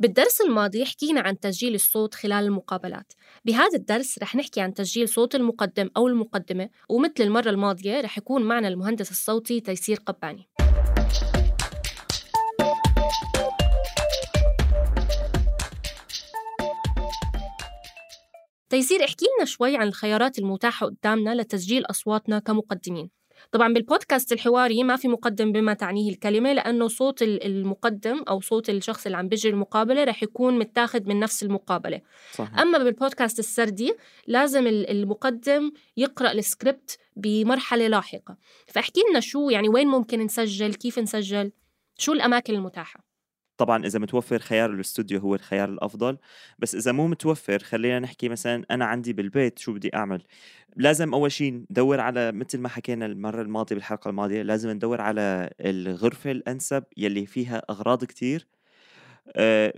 بالدرس الماضي حكينا عن تسجيل الصوت خلال المقابلات. بهذا الدرس رح نحكي عن تسجيل صوت المقدم أو المقدمة ومثل المرة الماضية رح يكون معنا المهندس الصوتي تيسير قباني. تيسير احكي لنا شوي عن الخيارات المتاحة قدامنا لتسجيل أصواتنا كمقدمين. طبعا بالبودكاست الحواري ما في مقدم بما تعنيه الكلمة لأنه صوت المقدم أو صوت الشخص اللي عم بيجري المقابلة رح يكون متاخد من نفس المقابلة. صحيح. أما بالبودكاست السردي لازم المقدم يقرأ السكريبت بمرحلة لاحقة. فاحكي لنا شو يعني وين ممكن نسجل كيف نسجل شو الأماكن المتاحة؟ طبعا إذا متوفر خيار الاستوديو هو الخيار الأفضل بس إذا مو متوفر خلينا نحكي مثلا أنا عندي بالبيت شو بدي أعمل؟ لازم أول شيء ندور على مثل ما حكينا المرة الماضية بالحلقة الماضية لازم ندور على الغرفة الأنسب يلي فيها أغراض كتير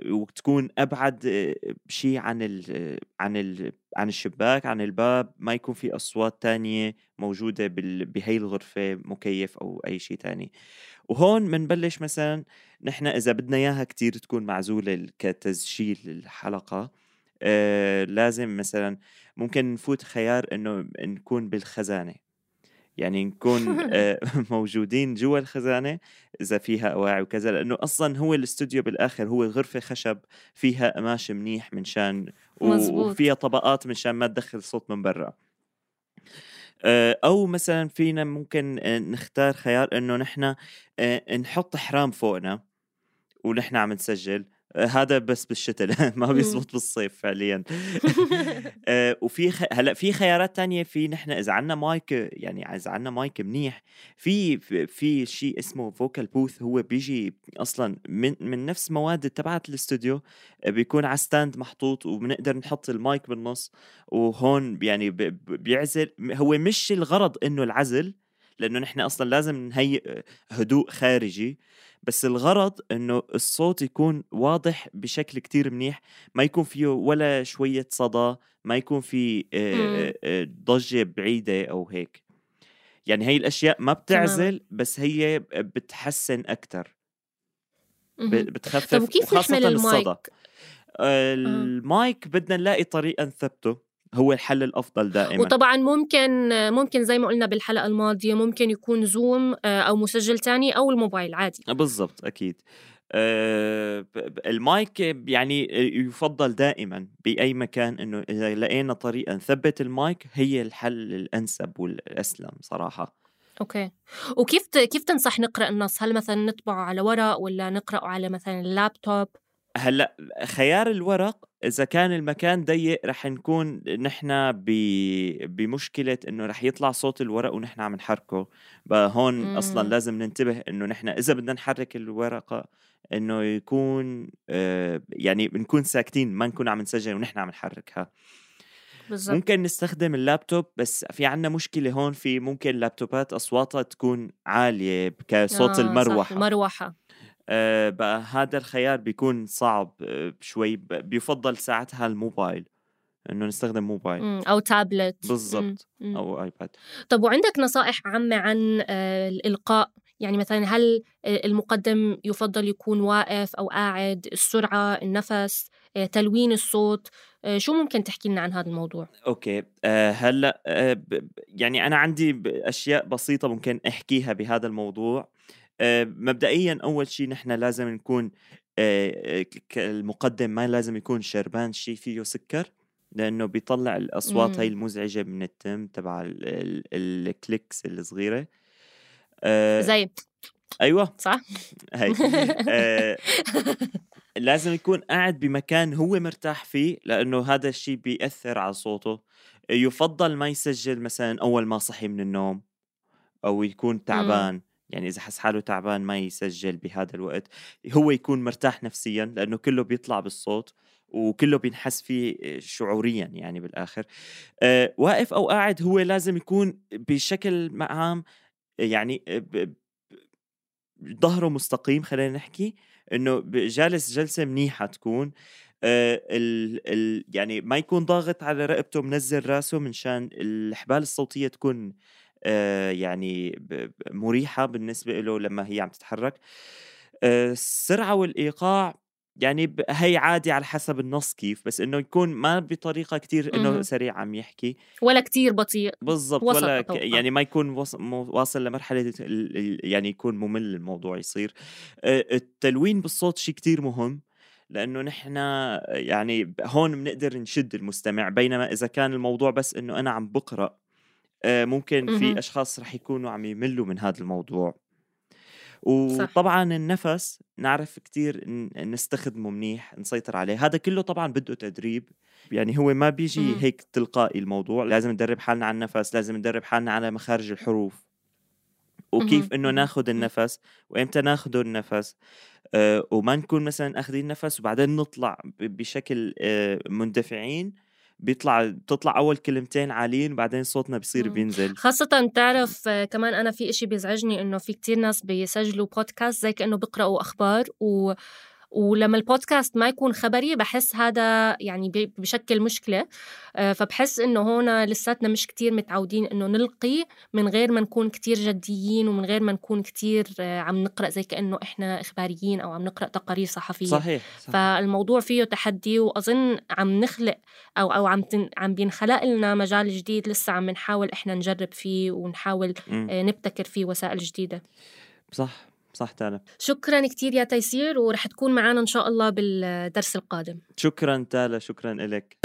وتكون أبعد آه، شيء عن ال عن ال عن الشباك عن الباب ما يكون في أصوات تانية موجودة بهي الغرفة مكيف أو أي شيء تاني. وهون بنبلش مثلا نحن إذا بدنا إياها كتير تكون معزولة كتسجيل الحلقة آه لازم مثلا ممكن نفوت خيار إنه نكون بالخزانة. يعني نكون آه موجودين جوا الخزانة إذا فيها أواعي وكذا لأنه أصلا هو الاستوديو بالآخر هو غرفة خشب فيها قماش منيح منشان وفيها طبقات منشان ما تدخل صوت من برا. آه، أو مثلا فينا ممكن آه، نختار خيار إنه نحن نحط حرام فوقنا ونحن عم نسجل هذا بس بالشتاء. ما. بيزبط بالصيف فعليا. آه، وفي خ... هلأ في خيارات تانية. في نحن إذا عندنا مايك يعني إذا عندنا مايك منيح في في شيء اسمه vocal booth هو بيجي أصلا من من نفس مواد تبعت الاستوديو بيكون على stand محطوط وبنقدر نحط المايك بالنص. وهون يعني بيعزل هو مش الغرض إنه العزل لأنه نحن أصلا لازم نهيئ هدوء خارجي بس الغرض إنه الصوت يكون واضح بشكل كتير منيح ما يكون فيه ولا شوية صدى ما يكون في إمم. ضجة بعيدة أو هيك. يعني هي الأشياء ما بتعزل بس هي بتحسن أكتر. بتخفف طب وكيف نحمل المايك؟ الصدى. المايك بدنا نلاقي طريقة نثبته. هو الحل الأفضل دائما. وطبعا ممكن ممكن زي ما قلنا بالحلقة الماضية ممكن يكون Zoom آه، أو مسجل تاني أو الموبايل عادي. بالضبط أكيد. أه المايك يعني يفضل دائما بأي مكان إنه إذا لقينا طريقة نثبت المايك هي الحل الأنسب والأسلم صراحة. okay. وكيف كيف تنصح نقرأ النص؟ هل مثلا نطبعه على ورق ولا نقراه على مثلا اللابتوب هلأ خيار الورق إذا كان المكان ضيق رح نكون نحن بمشكلة إنه رح يطلع صوت الورق ونحن عم نحركه هون مم. أصلا لازم ننتبه إنه نحن إذا بدنا نحرك الورقة إنه يكون آه يعني بنكون ساكتين ما نكون عم نسجل ونحن عم نحركها بالزبط. ممكن نستخدم اللابتوب بس في عنا مشكلة هون في ممكن لابتوبات أصواتها تكون عالية كصوت آه المروحة المروحة آه، بقى هذا الخيار بيكون صعب آه، شوي بيفضل ساعتها الموبايل إنه نستخدم موبايل. مم. أو تابلت. بالضبط أو آيباد. طب وعندك نصائح عامة عن آه، الإلقاء؟ يعني مثلا هل المقدم يفضل يكون واقف أو قاعد؟ السرعة النفس تلوين الصوت شو ممكن تحكي لنا عن هذا الموضوع؟ okay أه هلأ أه يعني أنا عندي أشياء بسيطة ممكن أحكيها بهذا الموضوع. آه، مبدئيا أول شيء نحن لازم نكون آه، المقدم ما لازم يكون شربان شيء فيه سكر لأنه بيطلع الأصوات هاي. المزعجة من التم تبع ال clicks الصغيرة. آه، زي أيوه. صح؟ هي لازم يكون قاعد بمكان هو مرتاح فيه لأنه هذا الشيء بيأثر على صوته. يفضل ما يسجل مثلا أول ما صحي من النوم أو يكون. تعبان. يعني إذا حس حاله تعبان ما يسجل بهذا الوقت هو يكون مرتاح نفسيا لأنه كله بيطلع بالصوت وكله بينحس فيه شعوريا يعني بالآخر. أه واقف أو قاعد هو لازم يكون بشكل عام يعني ظهره مستقيم خلينا نحكي إنه جالس جلسة منيحة تكون. آه ال ال يعني ما يكون ضاغط على رقبته منزل راسه منشان الحبال الصوتية تكون آه، يعني مريحة بالنسبة له لما هي عم تتحرك آه، السرعة والإيقاع يعني هي عادي على حسب النص كيف بس إنه يكون ما بطريقة كتير إنه. سريع عم يحكي ولا كتير بطيء بالضبط ولا ك- أتوقع. يعني ما يكون واصل لمرحلة يعني يكون ممل الموضوع يصير آه، التلوين بالصوت شيء كتير مهم لأنه نحن يعني هون بنقدر نشد المستمع بينما إذا كان الموضوع بس إنه أنا عم بقرأ ممكن مهم. في أشخاص رح يكونوا عم يملوا من هذا الموضوع صح. وطبعا النفس نعرف كتير نستخدمه منيح نسيطر عليه هذا كله طبعا بده تدريب يعني هو ما بيجي مم. هيك تلقائي الموضوع لازم ندرب حالنا على النفس لازم ندرب حالنا على مخارج الحروف وكيف. إنه. ناخذ النفس وإمتى ناخذه النفس آه وما نكون مثلا أخذين نفس وبعدين نطلع بشكل آه مندفعين بيطلع بتطلع أول كلمتين عاليين وبعدين صوتنا بصير. بينزل خاصة تعرف آه، كمان أنا في إشي بيزعجني إنه في كتير ناس بيسجلوا بودكاست زي كأنه بيقرأوا أخبار و ولما البودكاست ما يكون خبري بحس هذا يعني بشكل مشكلة آه، فبحس إنه هون لساتنا مش كتير متعودين إنه نلقي من غير ما نكون كتير جديين ومن غير ما نكون كتير آه، عم نقرأ زي كأنه إحنا إخباريين أو عم نقرأ تقارير صحفية صحيح, صحيح. فالموضوع فيه تحدي وأظن عم نخلق أو أو عم تن عم بينخلق لنا مجال جديد لسه عم نحاول إحنا نجرب فيه ونحاول مم. آه، نبتكر فيه وسائل جديدة صح صح تالا شكرا كتير يا تيسير ورح تكون معنا إن شاء الله بالدرس القادم. شكرا تالا شكرا لك